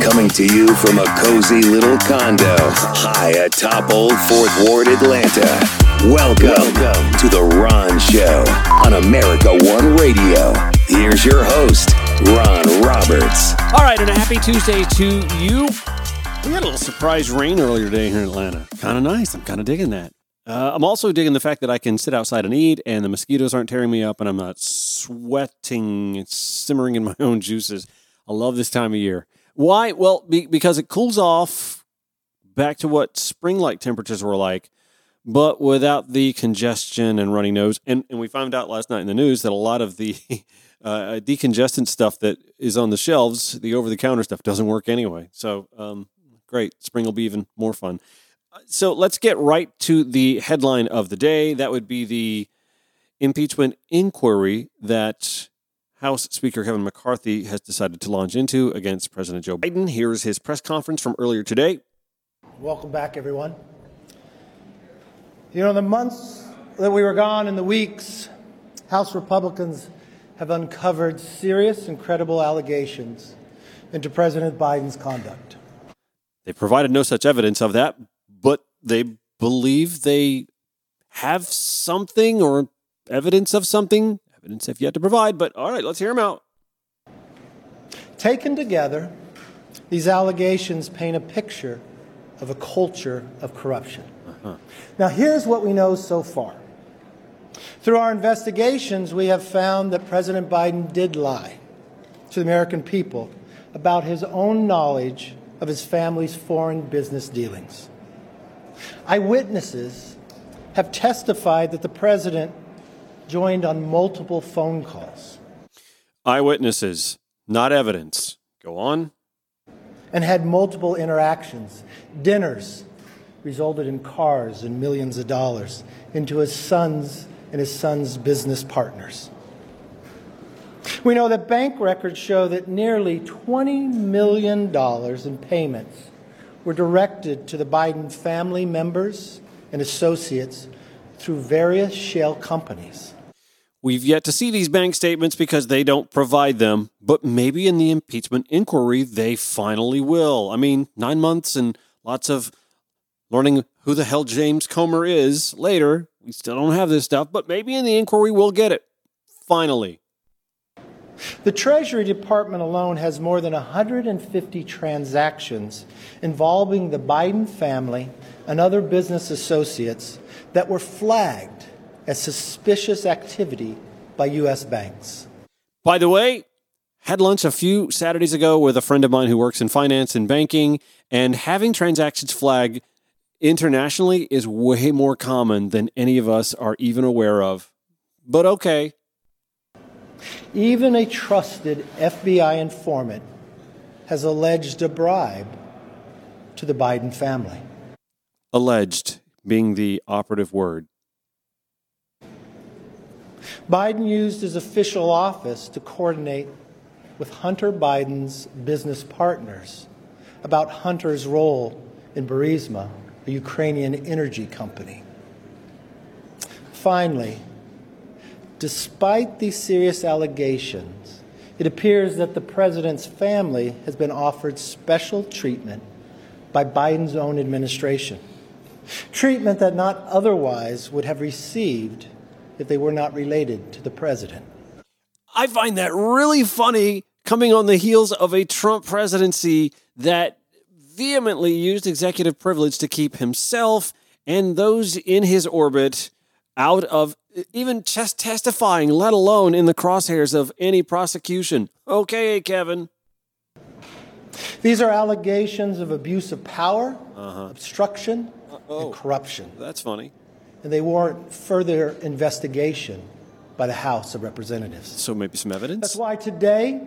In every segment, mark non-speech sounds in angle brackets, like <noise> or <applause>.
Coming to you from a cozy little condo high atop Old Fourth Ward, Atlanta. Welcome, Welcome to The Ron Show on America One Radio. Here's your host, Ron Roberts. All right, and a happy Tuesday to you. We had a little surprise rain earlier today here in Atlanta. Kind of nice. I'm kind of digging that. Uh, I'm also digging the fact that I can sit outside and eat, and the mosquitoes aren't tearing me up, and I'm not sweating, and simmering in my <laughs> own juices. I love this time of year. Why? Well, be, because it cools off back to what spring like temperatures were like, but without the congestion and runny nose. And, and we found out last night in the news that a lot of the <laughs> uh, decongestant stuff that is on the shelves, the over the counter stuff, doesn't work anyway. So, um, great. Spring will be even more fun. Uh, so, let's get right to the headline of the day. That would be the impeachment inquiry that House Speaker Kevin McCarthy has decided to launch into against President Joe Biden. Here's his press conference from earlier today. Welcome back, everyone. You know, the months that we were gone and the weeks, House Republicans have uncovered serious and credible allegations into President Biden's conduct. They provided no such evidence of that, but they believe they have something or evidence of something Evidence have yet to provide, but all right, let's hear them out. Taken together, these allegations paint a picture of a culture of corruption. Uh-huh. Now, here's what we know so far. Through our investigations, we have found that President Biden did lie to the American people about his own knowledge of his family's foreign business dealings. Eyewitnesses have testified that the president joined on multiple phone calls. Eyewitnesses, not evidence. Go on. And had multiple interactions. Dinners resulted in cars and millions of dollars into his son's and his son's business partners. We know that bank records show that nearly $20 million in payments were directed to the Biden family members and associates through various shell companies. We've yet to see these bank statements because they don't provide them, but maybe in the impeachment inquiry they finally will. I mean, nine months and lots of learning who the hell James Comer is later. We still don't have this stuff, but maybe in the inquiry we'll get it. Finally. The Treasury Department alone has more than 150 transactions involving the Biden family and other business associates that were flagged as suspicious activity by U.S. banks. By the way, had lunch a few Saturdays ago with a friend of mine who works in finance and banking, and having transactions flagged internationally is way more common than any of us are even aware of. But okay. Even a trusted FBI informant has alleged a bribe to the Biden family. Alleged being the operative word. Biden used his official office to coordinate with Hunter Biden's business partners about Hunter's role in Burisma, a Ukrainian energy company. Finally, despite these serious allegations, it appears that the president's family has been offered special treatment by Biden's own administration. Treatment that not otherwise would have received if they were not related to the president. I find that really funny coming on the heels of a Trump presidency that vehemently used executive privilege to keep himself and those in his orbit out of even just testifying, let alone in the crosshairs of any prosecution. Okay, Kevin. These are allegations of abuse of power, uh-huh. obstruction, Uh-oh. and corruption. That's funny and they warrant further investigation by the House of Representatives. So maybe some evidence? That's why today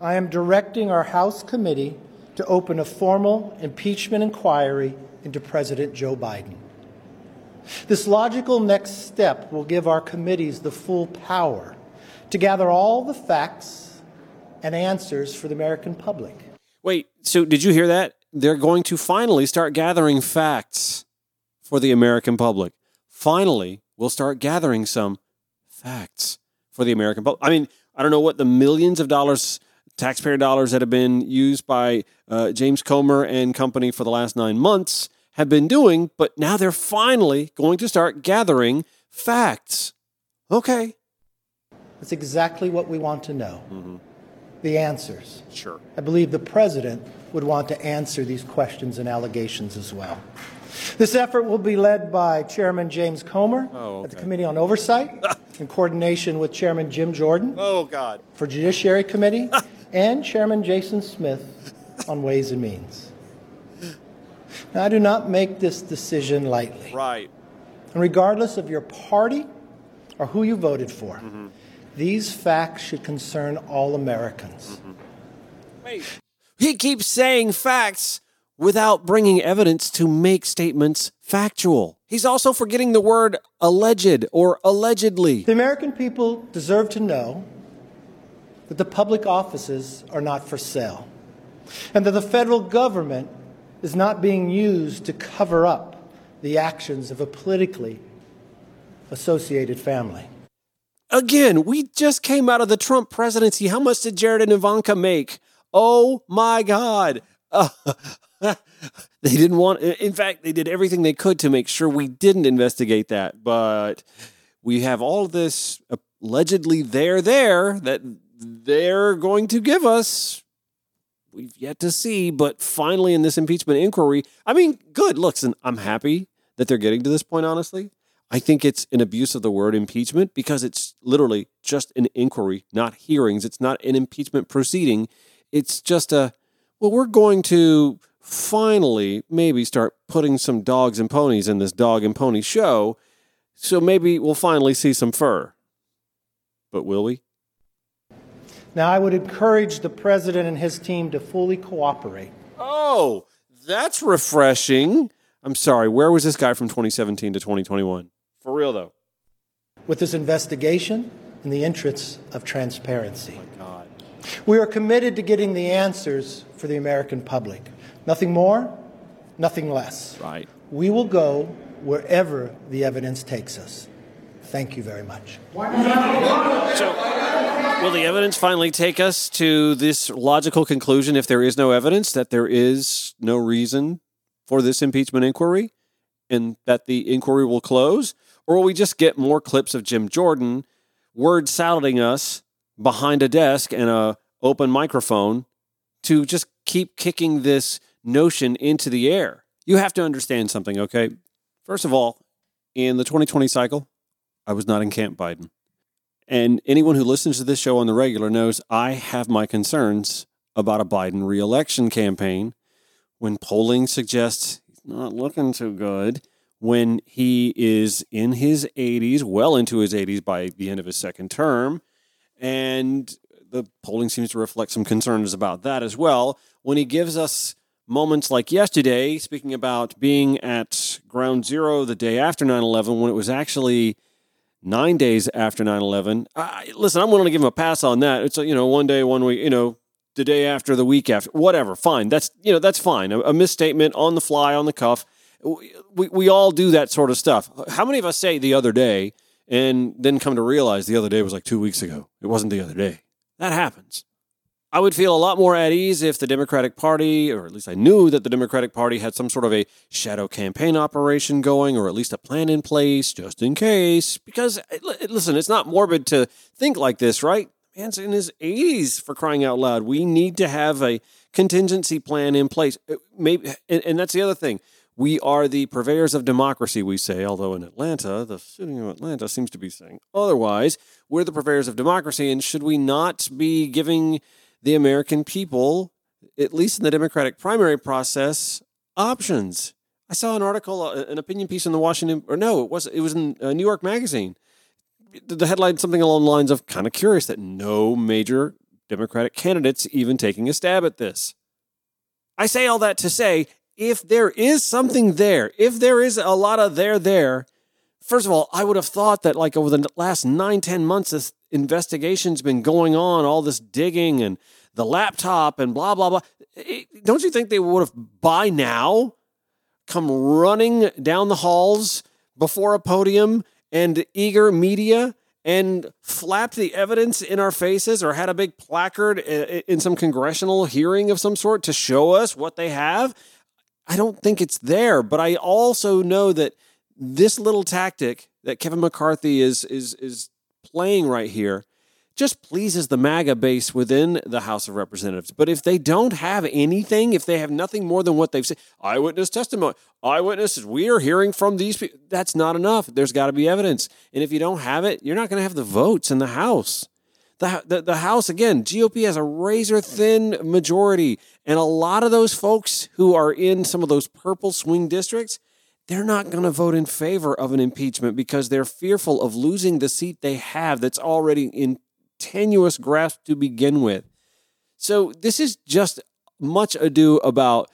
I am directing our House committee to open a formal impeachment inquiry into President Joe Biden. This logical next step will give our committees the full power to gather all the facts and answers for the American public. Wait, so did you hear that? They're going to finally start gathering facts for the American public finally we'll start gathering some facts for the American public. I mean, I don't know what the millions of dollars taxpayer dollars that have been used by uh, James Comer and company for the last nine months have been doing, but now they're finally going to start gathering facts. Okay. That's exactly what we want to know. Mm-hmm. The answers. Sure. I believe the president would want to answer these questions and allegations as well. This effort will be led by Chairman James Comer oh, okay. at the Committee on Oversight <laughs> in coordination with Chairman Jim Jordan. Oh, God. For Judiciary Committee <laughs> and Chairman Jason Smith on Ways and Means. Now, I do not make this decision lightly. Right. And regardless of your party or who you voted for, mm-hmm. these facts should concern all Americans. Mm-hmm. Wait. He keeps saying facts without bringing evidence to make statements factual. He's also forgetting the word alleged or allegedly. The American people deserve to know that the public offices are not for sale and that the federal government is not being used to cover up the actions of a politically associated family. Again, we just came out of the Trump presidency. How much did Jared and Ivanka make? Oh my God. Uh, <laughs> <laughs> they didn't want, in fact, they did everything they could to make sure we didn't investigate that. But we have all this allegedly there, there that they're going to give us. We've yet to see, but finally in this impeachment inquiry, I mean, good. Listen, I'm happy that they're getting to this point, honestly. I think it's an abuse of the word impeachment because it's literally just an inquiry, not hearings. It's not an impeachment proceeding. It's just a, well, we're going to finally maybe start putting some dogs and ponies in this dog and pony show. So maybe we'll finally see some fur. But will we? Now, I would encourage the president and his team to fully cooperate. Oh, that's refreshing. I'm sorry, where was this guy from 2017 to 2021? For real, though. With this investigation in the interests of transparency. Oh, my God. We are committed to getting the answers for the American public. Nothing more, nothing less. Right. We will go wherever the evidence takes us. Thank you very much. So, will the evidence finally take us to this logical conclusion, if there is no evidence, that there is no reason for this impeachment inquiry and that the inquiry will close? Or will we just get more clips of Jim Jordan word salading us behind a desk and a open microphone to just keep kicking this notion into the air. You have to understand something, okay? First of all, in the 2020 cycle, I was not in Camp Biden. And anyone who listens to this show on the regular knows I have my concerns about a Biden reelection campaign when polling suggests he's not looking too good, when he is in his 80s, well into his 80s by the end of his second term, and the polling seems to reflect some concerns about that as well. When he gives us moments like yesterday, speaking about being at ground zero the day after 9 11, when it was actually nine days after 9 11. Listen, I'm willing to give him a pass on that. It's, a, you know, one day, one week, you know, the day after, the week after, whatever. Fine. That's, you know, that's fine. A, a misstatement on the fly, on the cuff. We, we all do that sort of stuff. How many of us say the other day and then come to realize the other day was like two weeks ago? It wasn't the other day. That happens. I would feel a lot more at ease if the Democratic Party, or at least I knew that the Democratic Party had some sort of a shadow campaign operation going, or at least a plan in place just in case. Because, listen, it's not morbid to think like this, right? Man's in his 80s for crying out loud. We need to have a contingency plan in place. Maybe, and that's the other thing. We are the purveyors of democracy, we say, although in Atlanta, the city of Atlanta seems to be saying otherwise. We're the purveyors of democracy, and should we not be giving the American people, at least in the Democratic primary process, options. I saw an article, uh, an opinion piece in the Washington, or no, it was it was in uh, New York Magazine. The headline something along the lines of kind of curious that no major Democratic candidates even taking a stab at this. I say all that to say if there is something there, if there is a lot of there there, first of all, I would have thought that like over the last nine, ten months, this investigation's been going on, all this digging and the laptop and blah, blah, blah. Don't you think they would have by now come running down the halls before a podium and eager media and flapped the evidence in our faces or had a big placard in some congressional hearing of some sort to show us what they have, I don't think it's there. But I also know that this little tactic that Kevin McCarthy is is is playing right here just pleases the MAGA base within the House of Representatives. But if they don't have anything, if they have nothing more than what they've said, eyewitness testimony, eyewitnesses, we are hearing from these people, that's not enough. There's got to be evidence. And if you don't have it, you're not going to have the votes in the House. The, the, the House, again, GOP has a razor thin majority. And a lot of those folks who are in some of those purple swing districts, they're not going to vote in favor of an impeachment because they're fearful of losing the seat they have that's already in tenuous grasp to begin with. So this is just much ado about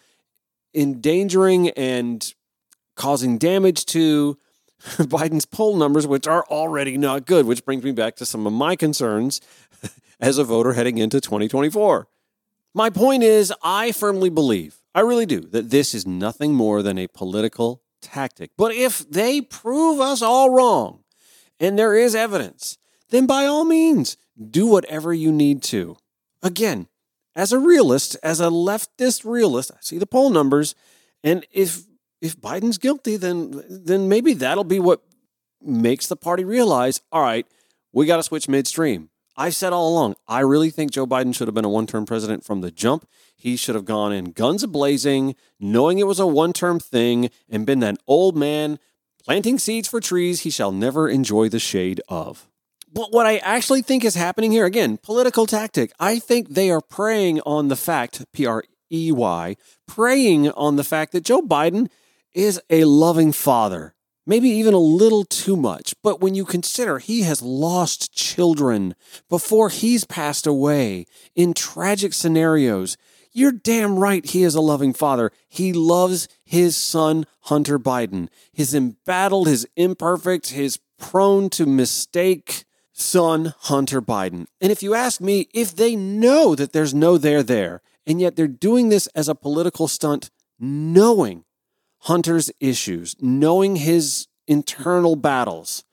endangering and causing damage to <laughs> Biden's poll numbers, which are already not good, which brings me back to some of my concerns <laughs> as a voter heading into 2024. My point is, I firmly believe, I really do, that this is nothing more than a political tactic. But if they prove us all wrong and there is evidence, then by all means, do whatever you need to. Again, as a realist, as a leftist realist, I see the poll numbers, and if if Biden's guilty, then then maybe that'll be what makes the party realize, all right, we got to switch midstream. I said all along, I really think Joe Biden should have been a one-term president from the jump. He should have gone in guns blazing, knowing it was a one-term thing, and been that old man planting seeds for trees he shall never enjoy the shade of. But what I actually think is happening here, again, political tactic, I think they are preying on the fact, P R E Y, preying on the fact that Joe Biden is a loving father. Maybe even a little too much. But when you consider he has lost children before he's passed away in tragic scenarios, you're damn right he is a loving father. He loves his son, Hunter Biden. His embattled, his imperfect, his prone to mistake, son, Hunter Biden. And if you ask me, if they know that there's no there there, and yet they're doing this as a political stunt, knowing Hunter's issues, knowing his internal battles,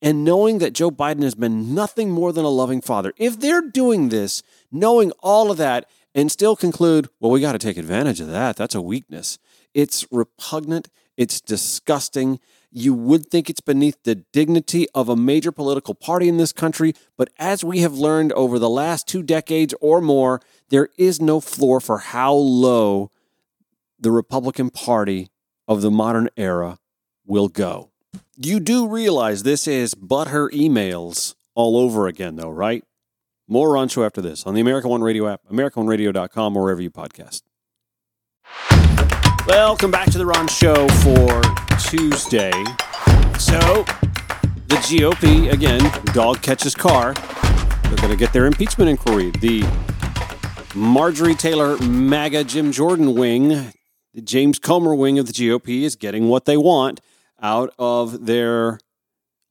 and knowing that Joe Biden has been nothing more than a loving father, if they're doing this, knowing all of that, and still conclude, well, we got to take advantage of that, that's a weakness. It's repugnant, it's disgusting, you would think it's beneath the dignity of a major political party in this country, but as we have learned over the last two decades or more, there is no floor for how low the Republican Party of the modern era will go. You do realize this is but her emails all over again, though, right? More on show after this on the America One Radio app, AmericaOneRadio.com, or wherever you podcast. Welcome back to the Ron Show for Tuesday. So, the GOP, again, dog catches car. They're going to get their impeachment inquiry. The Marjorie Taylor MAGA Jim Jordan wing, James Comer wing of the GOP, is getting what they want out of their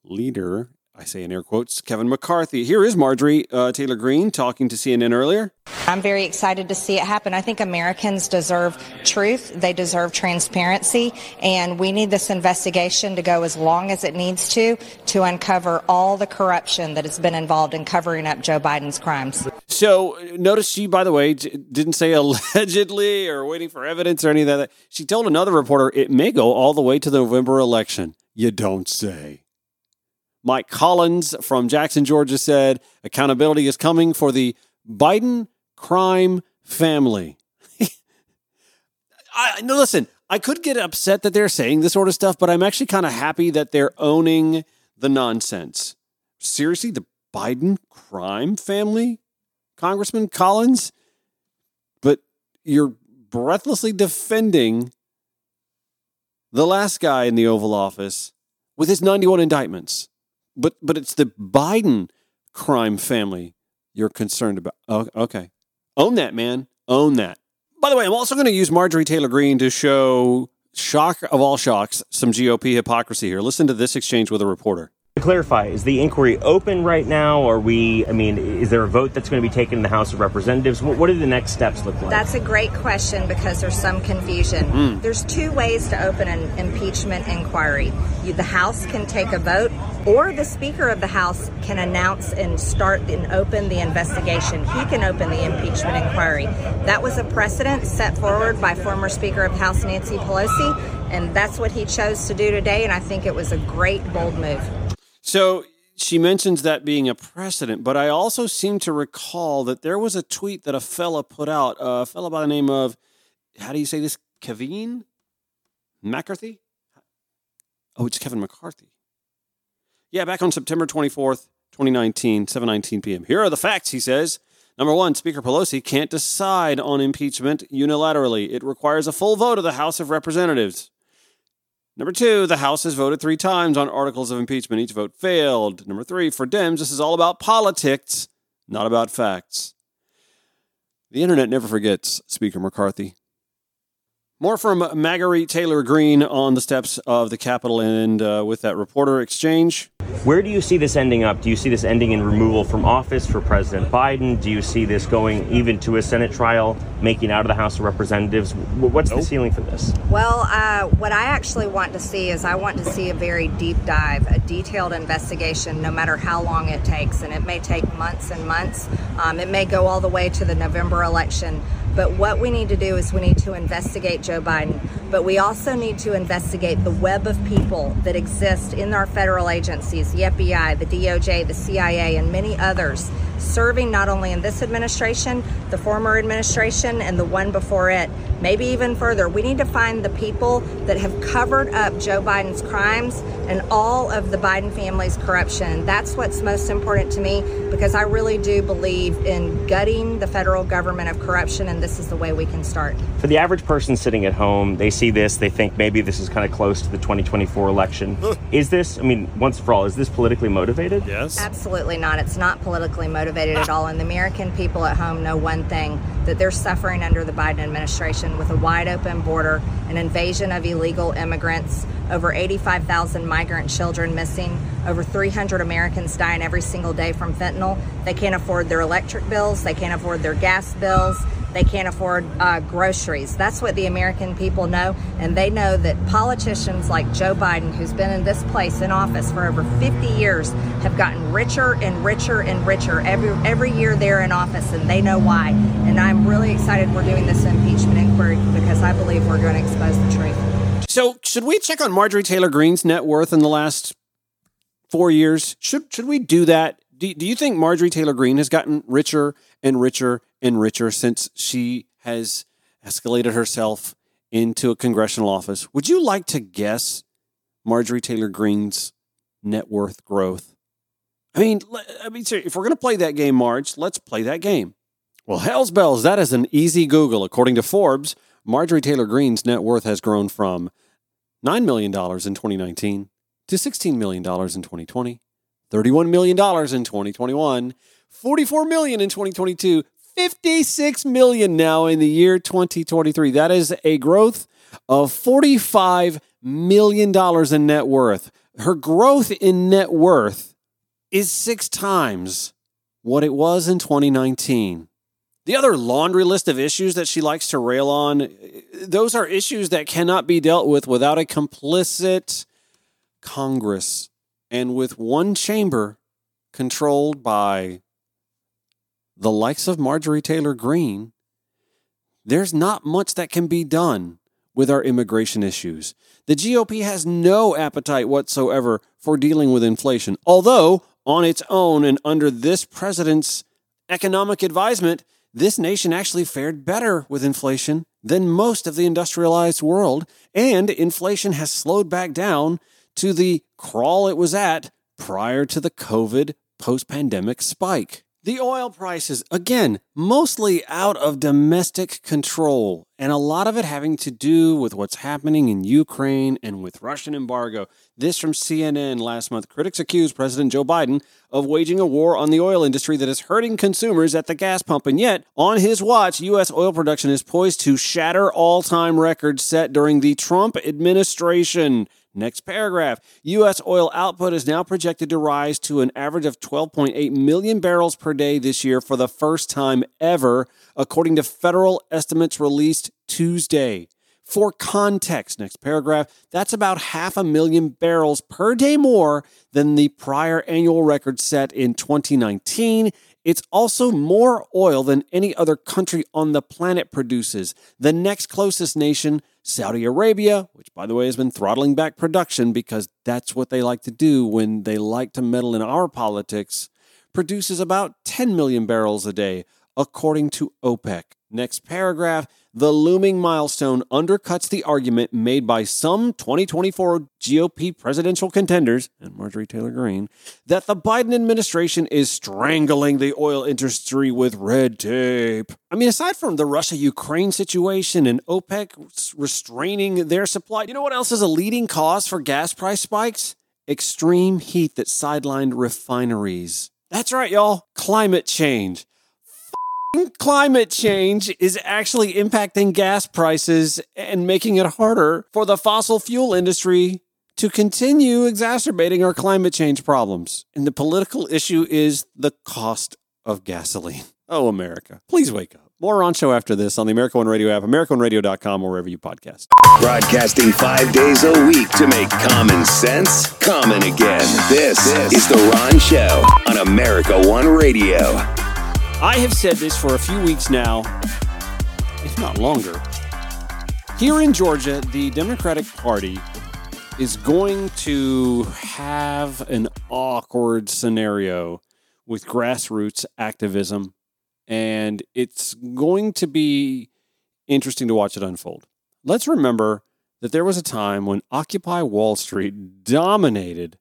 leader I say in air quotes, Kevin McCarthy. Here is Marjorie uh, Taylor Greene talking to CNN earlier. I'm very excited to see it happen. I think Americans deserve truth. They deserve transparency. And we need this investigation to go as long as it needs to to uncover all the corruption that has been involved in covering up Joe Biden's crimes. So notice she, by the way, didn't say allegedly or waiting for evidence or any of that. She told another reporter it may go all the way to the November election. You don't say. Mike Collins from Jackson, Georgia said accountability is coming for the Biden crime family. <laughs> I no listen, I could get upset that they're saying this sort of stuff, but I'm actually kind of happy that they're owning the nonsense. Seriously, the Biden crime family, Congressman Collins? But you're breathlessly defending the last guy in the Oval Office with his 91 indictments but but it's the Biden crime family you're concerned about. Oh, okay, own that, man. Own that. By the way, I'm also going to use Marjorie Taylor Greene to show shock of all shocks some GOP hypocrisy here. Listen to this exchange with a reporter. To clarify, is the inquiry open right now? Are we, I mean, is there a vote that's going to be taken in the House of Representatives? What, what do the next steps look like? That's a great question because there's some confusion. Mm. There's two ways to open an impeachment inquiry. You, the House can take a vote, or the Speaker of the House can announce and start and open the investigation. He can open the impeachment inquiry. That was a precedent set forward by former Speaker of House Nancy Pelosi, and that's what he chose to do today, and I think it was a great, bold move. So she mentions that being a precedent, but I also seem to recall that there was a tweet that a fella put out, a fella by the name of, how do you say this, Kevin McCarthy? Oh, it's Kevin McCarthy. Yeah, back on September 24th, 2019, 7:19 p.m. Here are the facts, he says. Number 1, Speaker Pelosi can't decide on impeachment unilaterally. It requires a full vote of the House of Representatives. Number two, the House has voted three times on articles of impeachment. Each vote failed. Number three, for Dems, this is all about politics, not about facts. The internet never forgets, Speaker McCarthy. More from Marjorie Taylor Greene on the steps of the Capitol and uh, with that reporter exchange. Where do you see this ending up? Do you see this ending in removal from office for President Biden? Do you see this going even to a Senate trial, making out of the House of Representatives? What's nope. the ceiling for this? Well, uh, what I actually want to see is I want to see a very deep dive, a detailed investigation, no matter how long it takes. And it may take months and months. Um, it may go all the way to the November election. But what we need to do is we need to investigate Joe Biden, but we also need to investigate the web of people that exist in our federal agencies, the FBI, the DOJ, the CIA, and many others, serving not only in this administration, the former administration, and the one before it, maybe even further. We need to find the people that have covered up Joe Biden's crimes and all of the Biden family's corruption. That's what's most important to me because I really do believe in gutting the federal government of corruption, and this is the way we can start. For the average person sitting at home, they see this, they think maybe this is kind of close to the 2024 election. is this, I mean, once for all, is this politically motivated? Yes. Absolutely not. It's not politically motivated at all. And the American people at home know one thing that they're suffering under the Biden administration with a wide open border, an invasion of illegal immigrants, over 85,000 migrant children missing, over 300 Americans dying every single day from fentanyl. They can't afford their electric bills, they can't afford their gas bills, they can't afford uh, groceries. That's what the American people know, and they know that politicians like Joe Biden, who's been in this place in office for over 50 years, have gotten richer and richer and richer every every year they're in office, and they know why. And I'm really excited we're doing this impeachment inquiry because I believe we're going to expose the truth. So, should we check on Marjorie Taylor Greene's net worth in the last four years? Should should we do that? Do, do you think Marjorie Taylor Greene has gotten richer and richer and richer since she has escalated herself into a congressional office? Would you like to guess Marjorie Taylor Greene's net worth growth? I mean, I mean, if we're going to play that game, Marge, let's play that game. Well, hell's bells, that is an easy Google. According to Forbes, Marjorie Taylor Greene's net worth has grown from $9 million in 2019 to $16 million in 2020, $31 million in 2021, $44 million in 2022, 56 million now in the year 2023. That is a growth of 45 million dollars in net worth. Her growth in net worth is 6 times what it was in 2019. The other laundry list of issues that she likes to rail on, those are issues that cannot be dealt with without a complicit Congress and with one chamber controlled by the likes of Marjorie Taylor Greene, there's not much that can be done with our immigration issues. The GOP has no appetite whatsoever for dealing with inflation, although on its own and under this president's economic advisement, this nation actually fared better with inflation than most of the industrialized world, and inflation has slowed back down to the crawl it was at prior to the COVID post pandemic spike. The oil prices, again, mostly out of domestic control, and a lot of it having to do with what's happening in Ukraine and with Russian embargo. This from CNN last month. Critics accuse President Joe Biden of waging a war on the oil industry that is hurting consumers at the gas pump. And yet, on his watch, U.S. oil production is poised to shatter all time records set during the Trump administration. Next paragraph. U.S. oil output is now projected to rise to an average of 12.8 million barrels per day this year for the first time ever, according to federal estimates released Tuesday. For context, next paragraph, that's about half a million barrels per day more than the prior annual record set in 2019. It's also more oil than any other country on the planet produces. The next closest nation, Saudi Arabia, which by the way has been throttling back production because that's what they like to do when they like to meddle in our politics, produces about 10 million barrels a day, according to OPEC. Next paragraph the looming milestone undercuts the argument made by some 2024 GOP presidential contenders and Marjorie Taylor Greene that the Biden administration is strangling the oil industry with red tape. I mean, aside from the Russia Ukraine situation and OPEC restraining their supply, you know what else is a leading cause for gas price spikes? Extreme heat that sidelined refineries. That's right, y'all. Climate change climate change is actually impacting gas prices and making it harder for the fossil fuel industry to continue exacerbating our climate change problems. And the political issue is the cost of gasoline. <laughs> Oh, America, please wake up. More on show after this on the America One Radio app, AmericaOneRadio.com, or wherever you podcast. Broadcasting five days a week to make common sense common again. This, this is The Ron Show on America One Radio. I have said this for a few weeks now, if not longer. Here in Georgia, the Democratic Party is going to have an awkward scenario with grassroots activism, and it's going to be interesting to watch it unfold. Let's remember that there was a time when Occupy Wall Street dominated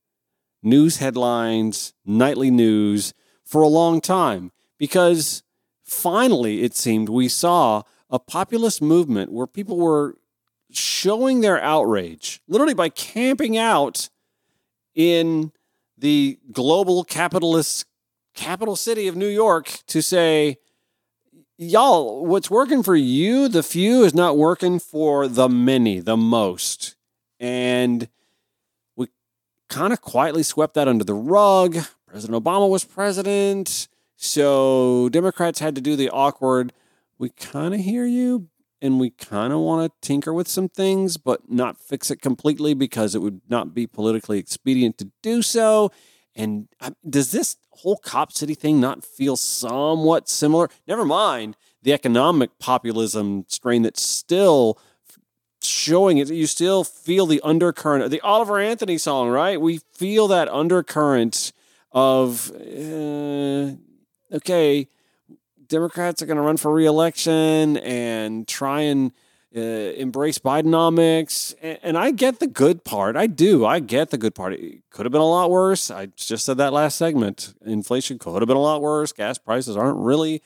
news headlines, nightly news for a long time because finally, it seemed, we saw a populist movement where people were showing their outrage literally by camping out in the global capitalist capital city of New York to say, y'all, what's working for you, the few, is not working for the many, the most. And we kind of quietly swept that under the rug. President Obama was president. So Democrats had to do the awkward, we kind of hear you and we kind of want to tinker with some things, but not fix it completely because it would not be politically expedient to do so. And does this whole Cop City thing not feel somewhat similar? Never mind the economic populism strain that's still showing it. You still feel the undercurrent, the Oliver Anthony song, right? We feel that undercurrent of uh, okay, Democrats are going to run for reelection and try and uh, embrace Bidenomics. And, and, I get the good part. I do. I get the good part. It could have been a lot worse. I just said that last segment. Inflation could have been a lot worse. Gas prices aren't really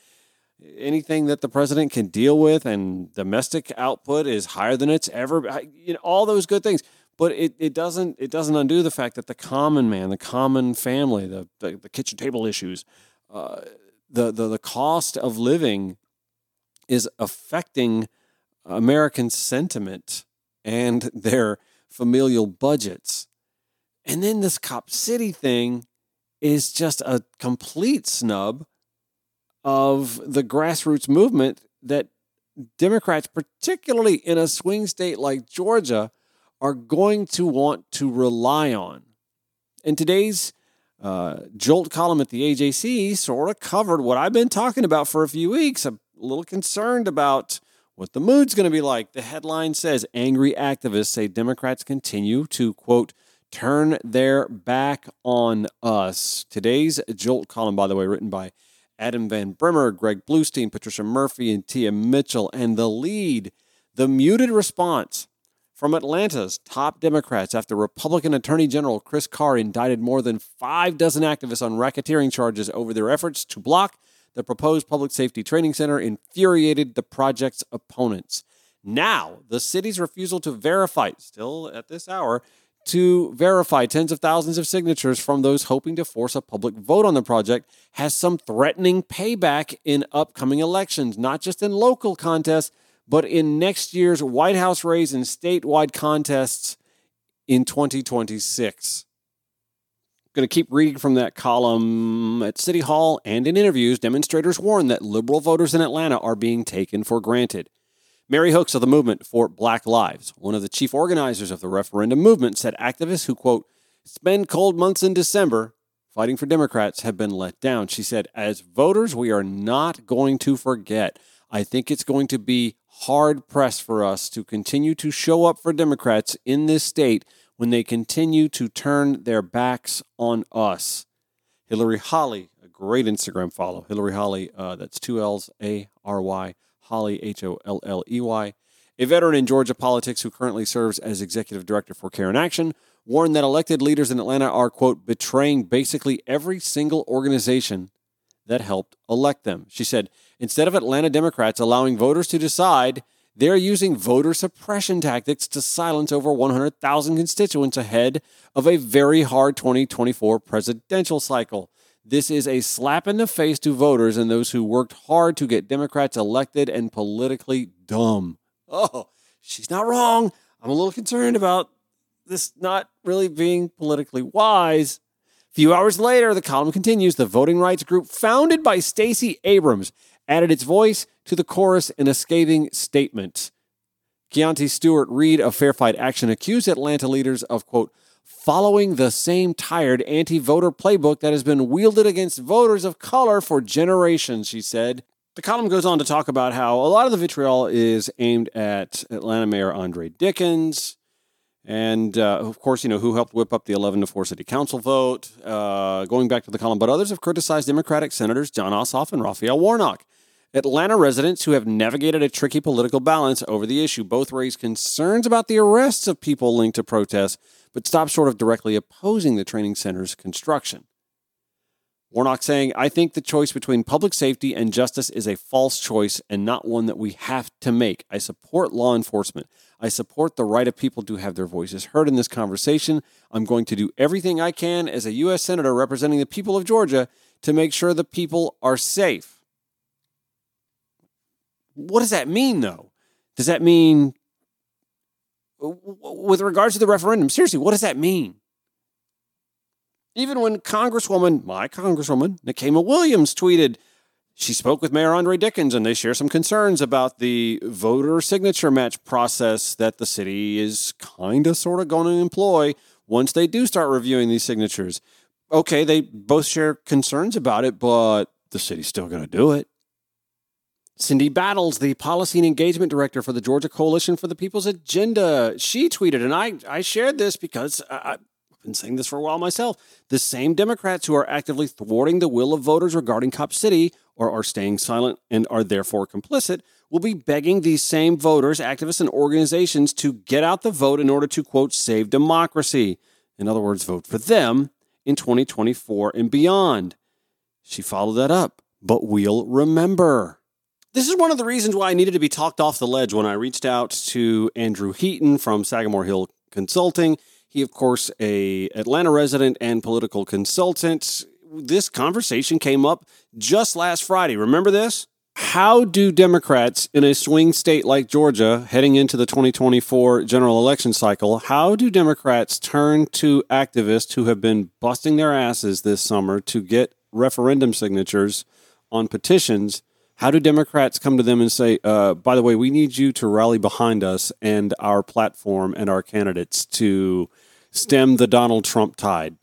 anything that the president can deal with, and domestic output is higher than it's ever. You know, all those good things. But it, it doesn't it doesn't undo the fact that the common man, the common family, the, the, the kitchen table issues, uh, the, the the cost of living is affecting American sentiment and <laughs> their familial budgets. And then this Cop City thing is just a complete snub of the grassroots movement that Democrats, particularly in a swing state like Georgia, are going to want to rely on. In today's uh, Jolt column at the AJC sort of covered what I've been talking about for a few weeks. I'm a little concerned about what the mood's going to be like. The headline says angry activists say Democrats continue to, quote, turn their back on us. Today's Jolt column, by the way, written by Adam Van Brimmer, Greg Bluestein, Patricia Murphy, and Tia Mitchell. And the lead, the muted response from Atlanta's top Democrats after Republican Attorney General Chris Carr indicted more than five dozen activists on racketeering charges over their efforts to block the proposed public safety training center infuriated the project's opponents. Now, the city's refusal to verify, still at this hour, to verify tens of thousands of signatures from those hoping to force a public vote on the project has some threatening payback in upcoming elections, not just in local contests, but in next year's White House race and statewide contests in 2026. Going to keep reading from that column at City Hall and in interviews. Demonstrators warn that liberal voters in Atlanta are being taken for granted. Mary Hooks of the Movement for Black Lives, one of the chief organizers of the referendum movement, said activists who, quote, spend cold months in December fighting for Democrats have been let down. She said, as voters, we are not going to forget. I think it's going to be hard pressed for us to continue to show up for Democrats in this state when they continue to turn their backs on us. Hillary Holley, a great Instagram follow. Hillary Holley, uh, that's two L's, A R Y, Holley, H O L L E Y. A veteran in Georgia politics who currently serves as executive director for Care in Action, warned that elected leaders in Atlanta are, quote, betraying basically every single organization that helped elect them. She said, instead of Atlanta Democrats allowing voters to decide, they're using voter suppression tactics to silence over 100,000 constituents ahead of a very hard 2024 presidential cycle. This is a slap in the face to voters and those who worked hard to get Democrats elected and politically dumb. Oh, she's not wrong. I'm a little concerned about this not really being politically wise. Few hours later, the column continues. The voting rights group founded by Stacey Abrams added its voice to the chorus in a scathing statement. Cianti Stewart-Reid of Fair Fight Action accused Atlanta leaders of, quote, following the same tired anti voter playbook that has been wielded against voters of color for generations, she said. The column goes on to talk about how a lot of the vitriol is aimed at Atlanta Mayor Andre Dickens, and uh, of course, you know, who helped whip up the 11 to 4 city council vote, uh, going back to the column. But others have criticized Democratic Senators Jon Ossoff and Raphael Warnock. Atlanta residents who have navigated a tricky political balance over the issue both raise concerns about the arrests of people linked to protests, but stop short of directly opposing the training center's construction. Warnock saying, I think the choice between public safety and justice is a false choice and not one that we have to make. I support law enforcement. I support the right of people to have their voices heard in this conversation. I'm going to do everything I can as a U.S. Senator representing the people of Georgia to make sure the people are safe. What does that mean, though? Does that mean, with regards to the referendum, seriously, what does that mean? Even when Congresswoman, my Congresswoman, Nikema Williams tweeted, she spoke with Mayor Andre Dickens and they share some concerns about the voter signature match process that the city is kind of sort of going to employ once they do start reviewing these signatures. Okay, they both share concerns about it, but the city's still going to do it. Cindy Battles, the policy and engagement director for the Georgia Coalition for the People's Agenda, she tweeted, and I, I shared this because I've been saying this for a while myself. The same Democrats who are actively thwarting the will of voters regarding Cop City or are staying silent and are therefore complicit will be begging these same voters, activists, and organizations to get out the vote in order to, quote, save democracy. In other words, vote for them in 2024 and beyond. She followed that up, but we'll remember. This is one of the reasons why I needed to be talked off the ledge when I reached out to Andrew Heaton from Sagamore Hill Consulting. He, of course, a Atlanta resident and political consultant. This conversation came up just last Friday. Remember this? How do Democrats in a swing state like Georgia, heading into the 2024 general election cycle, how do Democrats turn to activists who have been busting their asses this summer to get referendum signatures on petitions? How do Democrats come to them and say, uh, by the way, we need you to rally behind us and our platform and our candidates to stem the Donald Trump tide?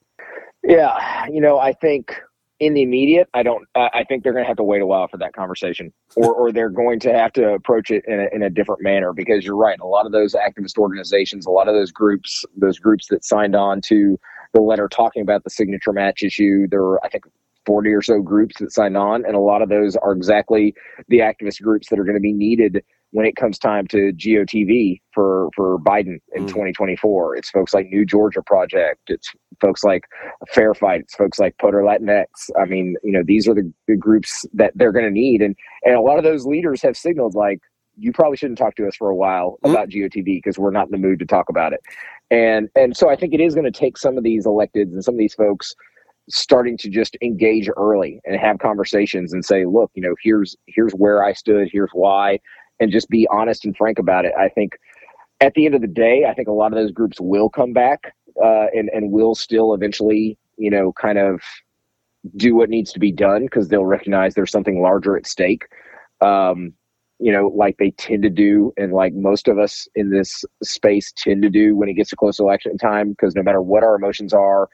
Yeah, you know, I think in the immediate, I don't. I think they're going to have to wait a while for that conversation, or or they're going to have to approach it in a, in a different manner. Because you're right, a lot of those activist organizations, a lot of those groups, those groups that signed on to the letter talking about the signature match issue, there were, I think, 40 or so groups that signed on, and a lot of those are exactly the activist groups that are going to be needed when it comes time to GOTV for for Biden in mm. 2024. It's folks like New Georgia Project. It's folks like Fair Fight. It's folks like Poder Latinx. I mean, you know, these are the, the groups that they're going to need, and and a lot of those leaders have signaled like you probably shouldn't talk to us for a while mm. about GOTV because we're not in the mood to talk about it. And and so I think it is going to take some of these electeds and some of these folks starting to just engage early and have conversations and say look you know here's here's where i stood here's why and just be honest and frank about it. I think at the end of the day, I think a lot of those groups will come back uh, and and will still eventually, you know, kind of do what needs to be done because they'll recognize there's something larger at stake. Um, you know, like they tend to do, and like most of us in this space tend to do when it gets to close election time, because no matter what our emotions are,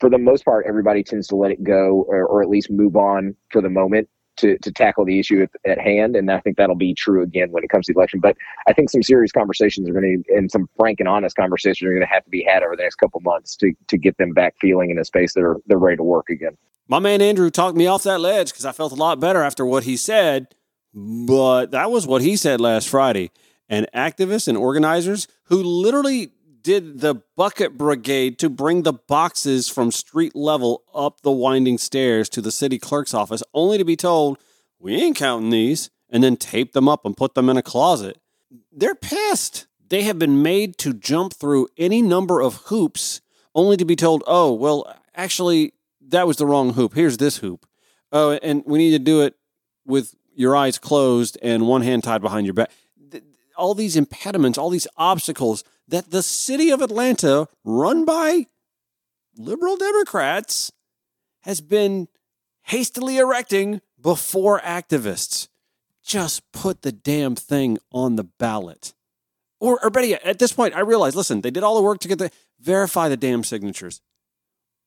for the most part, everybody tends to let it go or, or at least move on for the moment to, to tackle the issue at, at, hand. And I think that'll be true again when it comes to the election. But I think some serious conversations are going to, and some frank and honest conversations are going to have to be had over the next couple months to, to get them back feeling in a space that are they're ready to work again. My man Andrew talked me off that ledge because I felt a lot better after what he said. But that was what he said last Friday. And activists and organizers who literally did the bucket brigade to bring the boxes from street level up the winding stairs to the city clerk's office, only to be told, we ain't counting these, and then tape them up and put them in a closet. They're pissed. They have been made to jump through any number of hoops, only to be told, oh, well, actually, that was the wrong hoop. Here's this hoop. Oh, and we need to do it with your eyes closed and one hand tied behind your back. All these impediments, all these obstacles that the city of Atlanta, run by liberal Democrats, has been hastily erecting before activists. Just put the damn thing on the ballot. Or, or better yet, at this point, I realize, listen, they did all the work to get the verify the damn signatures.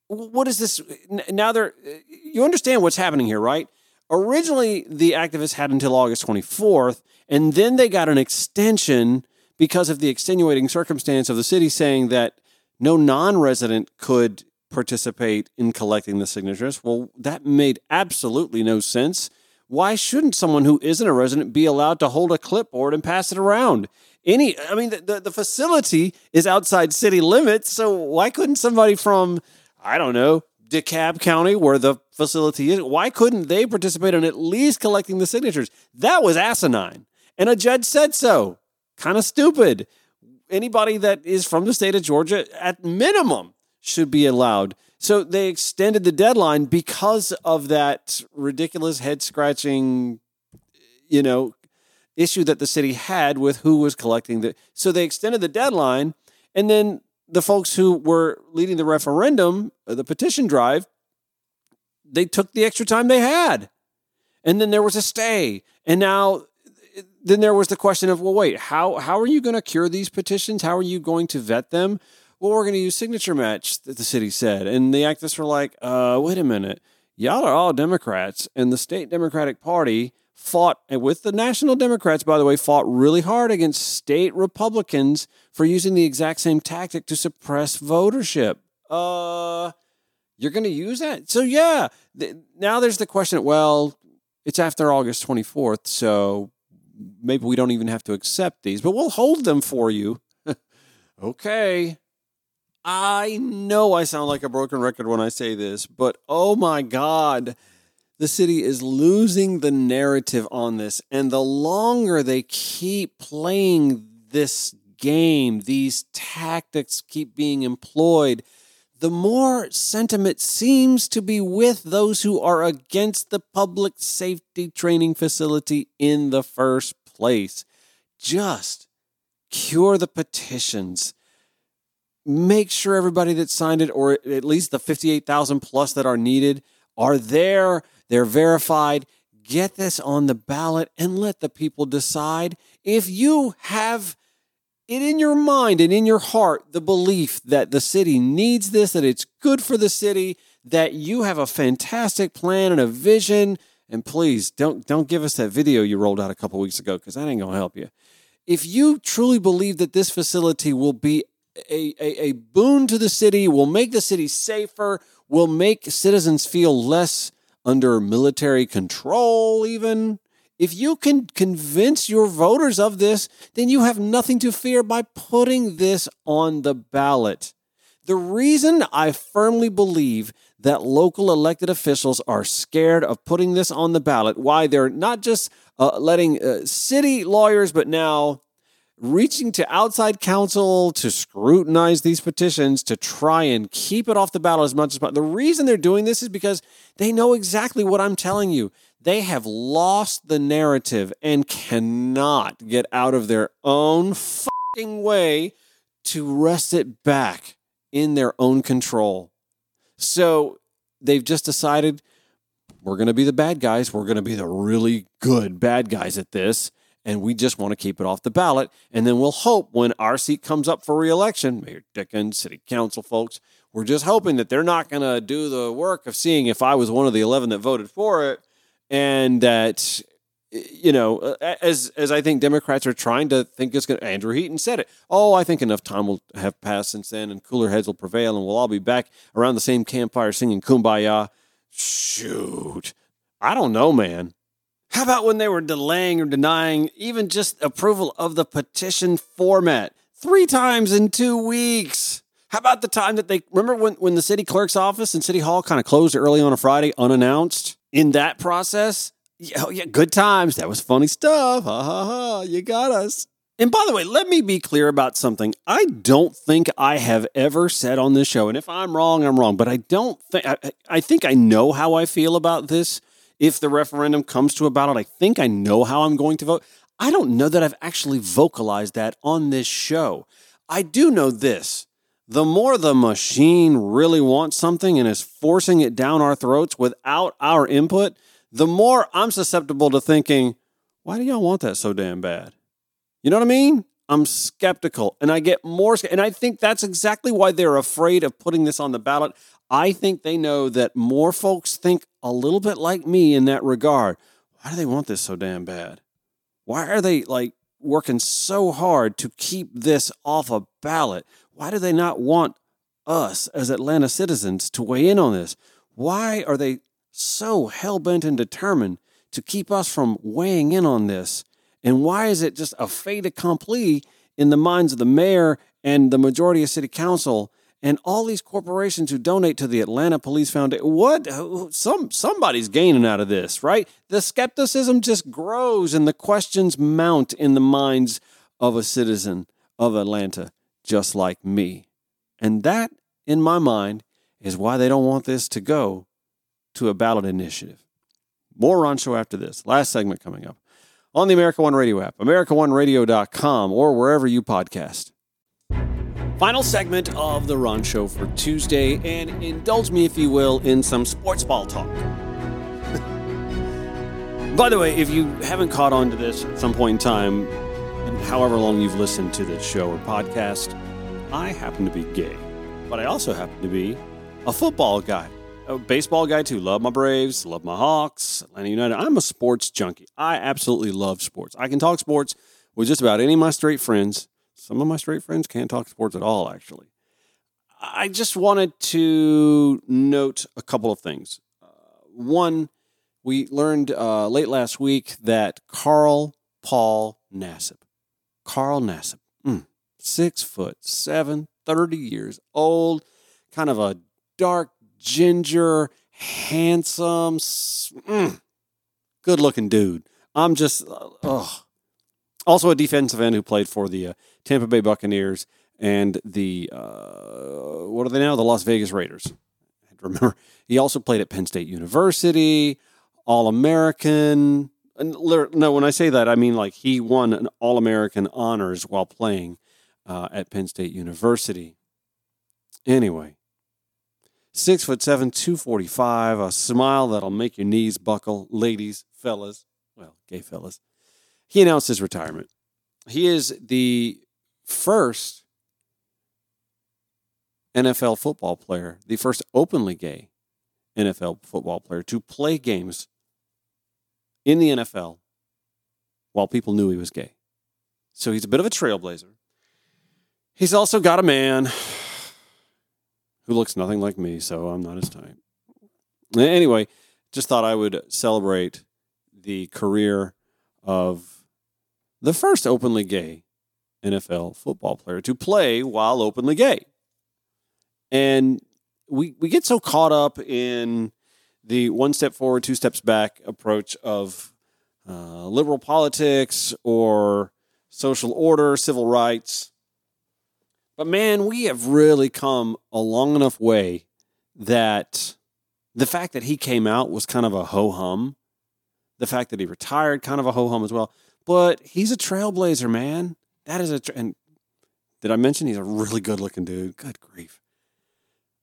What is this? Now they're, you understand what's happening here, right? Originally, the activists had until August 24th, and then they got an extension because of the extenuating circumstance of the city saying that no non resident could participate in collecting the signatures. Well, that made absolutely no sense. Why shouldn't someone who isn't a resident be allowed to hold a clipboard and pass it around? Any, I mean, the, the, the facility is outside city limits, so why couldn't somebody from, I don't know, DeKalb County, where the facility is, why couldn't they participate in at least collecting the signatures? That was asinine. And a judge said so kind of stupid. Anybody that is from the state of Georgia, at minimum, should be allowed. So they extended the deadline because of that ridiculous head scratching, you know, issue that the city had with who was collecting the. So they extended the deadline, and then the folks who were leading the referendum, uh, the petition drive, they took the extra time they had, and then there was a stay, and now then there was the question of, well, wait, how how are you going to cure these petitions? How are you going to vet them? Well, we're going to use signature match, the city said, and the activists were like, uh, wait a minute, y'all are all Democrats, and the state Democratic Party fought and with the national Democrats, by the way, fought really hard against state Republicans for using the exact same tactic to suppress votership. Uh, you're going to use that? So yeah, th- now there's the question. Well, it's after August 24th, so maybe we don't even have to accept these, but we'll hold them for you. <laughs> okay. I know I sound like a broken record when I say this, but oh my God, the city is losing the narrative on this. And the longer they keep playing this game, these tactics keep being employed, the more sentiment seems to be with those who are against the public safety training facility in the first place. Just cure the petitions. Make sure everybody that signed it, or at least the 58,000 plus that are needed, are there. They're verified. Get this on the ballot and let the people decide. If you have it in your mind and in your heart the belief that the city needs this, that it's good for the city, that you have a fantastic plan and a vision. And please don't don't give us that video you rolled out a couple weeks ago because that ain't gonna help you. If you truly believe that this facility will be a, a, a boon to the city, will make the city safer, will make citizens feel less under military control, even if you can convince your voters of this, then you have nothing to fear by putting this on the ballot. The reason I firmly believe that local elected officials are scared of putting this on the ballot, why they're not just uh, letting uh, city lawyers, but now reaching to outside counsel to scrutinize these petitions to try and keep it off the ballot as much as possible. The reason they're doing this is because they know exactly what I'm telling you. They have lost the narrative and cannot get out of their own way to wrest it back in their own control. So they've just decided we're going to be the bad guys. We're going to be the really good bad guys at this. And we just want to keep it off the ballot. And then we'll hope when our seat comes up for reelection, Mayor Dickens, city council folks, we're just hoping that they're not going to do the work of seeing if I was one of the 11 that voted for it and that you know, uh, as as I think Democrats are trying to think it's going. to Andrew Heaton said it. Oh, I think enough time will have passed since then, and cooler heads will prevail, and we'll all be back around the same campfire singing "Kumbaya." Shoot, I don't know, man. How about when they were delaying or denying even just approval of the petition format three times in two weeks? How about the time that they remember when, when the city clerk's office and city hall kind of closed early on a Friday unannounced? In that process, yeah, oh yeah, good times. That was funny stuff. Ha ha ha. You got us. And by the way, let me be clear about something. I don't think I have ever said on this show, and if I'm wrong, I'm wrong, but I don't think, I, I think I know how I feel about this. If the referendum comes to a ballot, I think I know how I'm going to vote. I don't know that I've actually vocalized that on this show. I do know this. The more the machine really wants something and is forcing it down our throats without our input, the more I'm susceptible to thinking, why do y'all want that so damn bad? You know what I mean? I'm skeptical and I get more. And I think that's exactly why they're afraid of putting this on the ballot. I think they know that more folks think a little bit like me in that regard. Why do they want this so damn bad? Why are they like working so hard to keep this off a ballot? Why do they not want us as Atlanta citizens to weigh in on this? Why are they so hell bent and determined to keep us from weighing in on this? And why is it just a fait accompli in the minds of the mayor and the majority of city council and all these corporations who donate to the Atlanta Police Foundation? What? Some somebody's gaining out of this, right? The skepticism just grows and the questions mount in the minds of a citizen of Atlanta, just like me. And that, in my mind, is why they don't want this to go to a ballot initiative. More on show after this. Last segment coming up on the America One Radio app, AmericaOneRadio.com, or wherever you podcast. Final segment of the Ron Show for Tuesday, and indulge me, if you will, in some sports ball talk. <laughs> By the way, if you haven't caught on to this at some point in time, and however long you've listened to this show or podcast, I happen to be gay, but I also happen to be a football guy a baseball guy too. Love my Braves, love my Hawks, Atlanta United. I'm a sports junkie. I absolutely love sports. I can talk sports with just about any of my straight friends. Some of my straight friends can't talk sports at all, actually. I just wanted to note a couple of things. Uh, one, we learned uh, late last week that Carl Paul Nassib, Carl Nassib, mm, six foot seven, 30 years old, kind of a dark ginger, handsome, mm, good looking dude. I'm just, uh, also a defensive end who played for the uh, Tampa Bay Buccaneers and the, uh, what are they now? The Las Vegas Raiders. Remember, he also played at Penn State University, All American. No, when I say that, I mean like he won an All American honors while playing uh, at Penn State University. Anyway, Six foot seven, 245, a smile that'll make your knees buckle. Ladies, fellas, well, gay fellas. He announced his retirement. He is the first NFL football player, the first openly gay NFL football player to play games in the NFL while people knew he was gay. So he's a bit of a trailblazer. He's also got a man who looks nothing like me, so I'm not his type. Anyway, just thought I would celebrate the career of the first openly gay NFL football player to play while openly gay. And we we get so caught up in the one step forward, two steps back approach of uh, liberal politics or social order, civil rights, but man, we have really come a long enough way that the fact that he came out was kind of a ho hum. The fact that he retired, kind of a ho hum as well. But he's a trailblazer, man. That is a, tra- and Did I mention he's a really good looking dude? Good grief.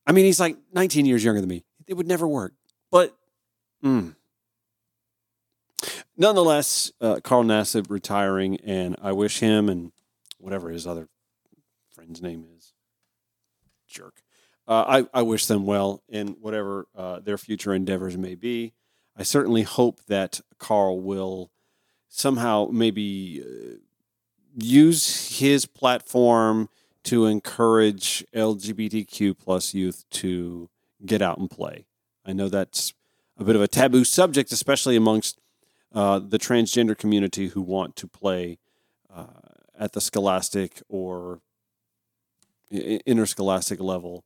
I mean, he's like 19 years younger than me. It would never work. But, mm. nonetheless, uh, Carl Nassib retiring, and I wish him and whatever his other friend's name is, jerk. Uh, I, I wish them well in whatever uh, their future endeavors may be. I certainly hope that Carl will somehow maybe uh, use his platform to encourage LGBTQ plus youth to get out and play. I know that's a bit of a taboo subject, especially amongst uh, the transgender community who want to play uh, at the scholastic or interscholastic level.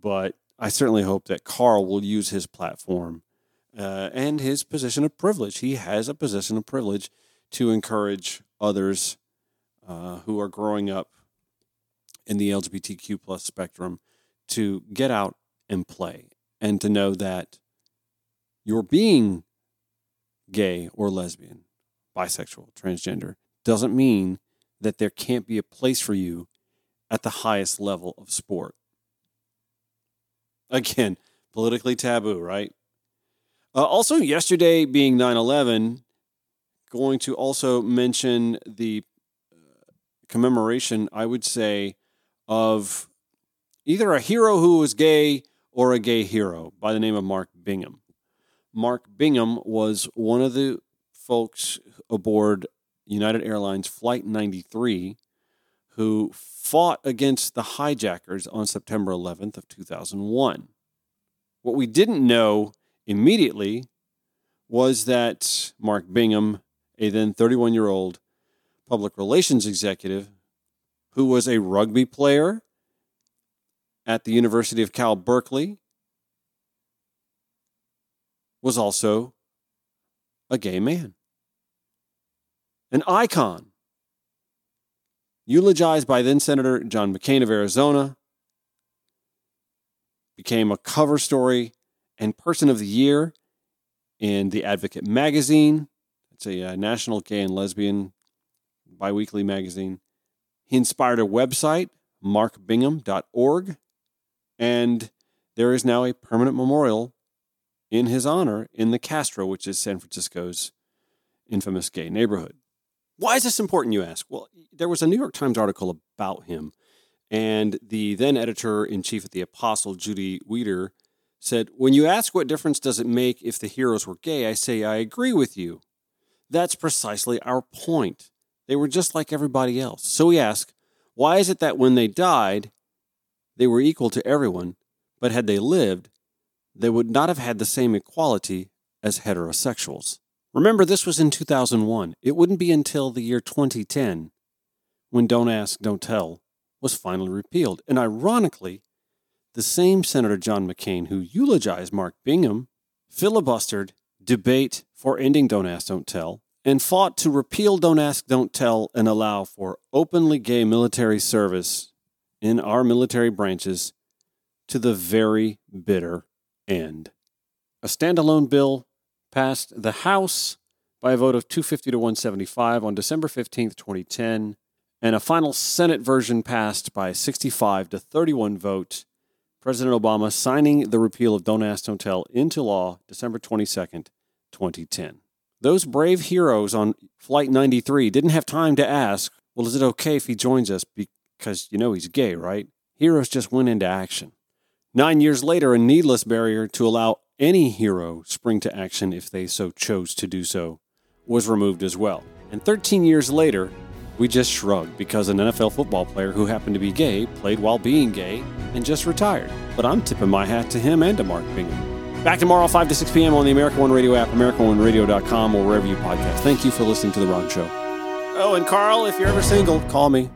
But I certainly hope that Carl will use his platform uh, and his position of privilege. He has a position of privilege to encourage others uh, who are growing up in the LGBTQ plus spectrum to get out and play and to know that your being gay or lesbian, bisexual, transgender doesn't mean that there can't be a place for you at the highest level of sport. Again, politically taboo, right? Uh, also, yesterday being 9 11, going to also mention the commemoration, I would say, of either a hero who was gay or a gay hero by the name of Mark Bingham. Mark Bingham was one of the folks aboard United Airlines Flight 93 who fought against the hijackers on September 11th of 2001. What we didn't know immediately was that Mark Bingham, a then 31 year old public relations executive who was a rugby player at the University of Cal Berkeley, was also a gay man. An icon, eulogized by then Senator John McCain of Arizona, became a cover story and person of the year in the Advocate magazine. It's a, uh, national gay and lesbian biweekly magazine. He inspired a website, markbingham.org, and there is now a permanent memorial in his honor in the Castro, which is San Francisco's infamous gay neighborhood. Why is this important, you ask? Well, there was a New York Times article about him, and the then editor in chief at The Advocate, Judy Wieder, said, When you ask what difference does it make if the heroes were gay, I say, I agree with you. That's precisely our point. They were just like everybody else. So we ask, why is it that when they died, they were equal to everyone, but had they lived, they would not have had the same equality as heterosexuals? Remember, this was in 2001. It wouldn't be until the year 2010 when Don't Ask, Don't Tell was finally repealed. And ironically, the same Senator John McCain who eulogized Mark Bingham filibustered debate for ending Don't Ask, Don't Tell and fought to repeal Don't Ask, Don't Tell and allow for openly gay military service in our military branches to the very bitter end. A standalone bill passed the House by a vote of 250 to 175 on December 15th, 2010, and a final Senate version passed by 65 to 31 vote. President Obama signing the repeal of Don't Ask, Don't Tell into law December 22nd, 2010. Those brave heroes on Flight 93 didn't have time to ask, well, is it okay if he joins us because you know he's gay, right? Heroes just went into action. Nine years later, a needless barrier to allow any hero spring to action if they so chose to do so was removed as well. And 13 years later, we just shrugged because an NFL football player who happened to be gay played while being gay and just retired. But I'm tipping my hat to him and to Mark Bingham. Back tomorrow, 5 to 6 p.m. on the America One Radio app, AmericaOneRadio.com, or wherever you podcast. Thank you for listening to The Ron Show. Oh, and Carl, if you're ever single, call me.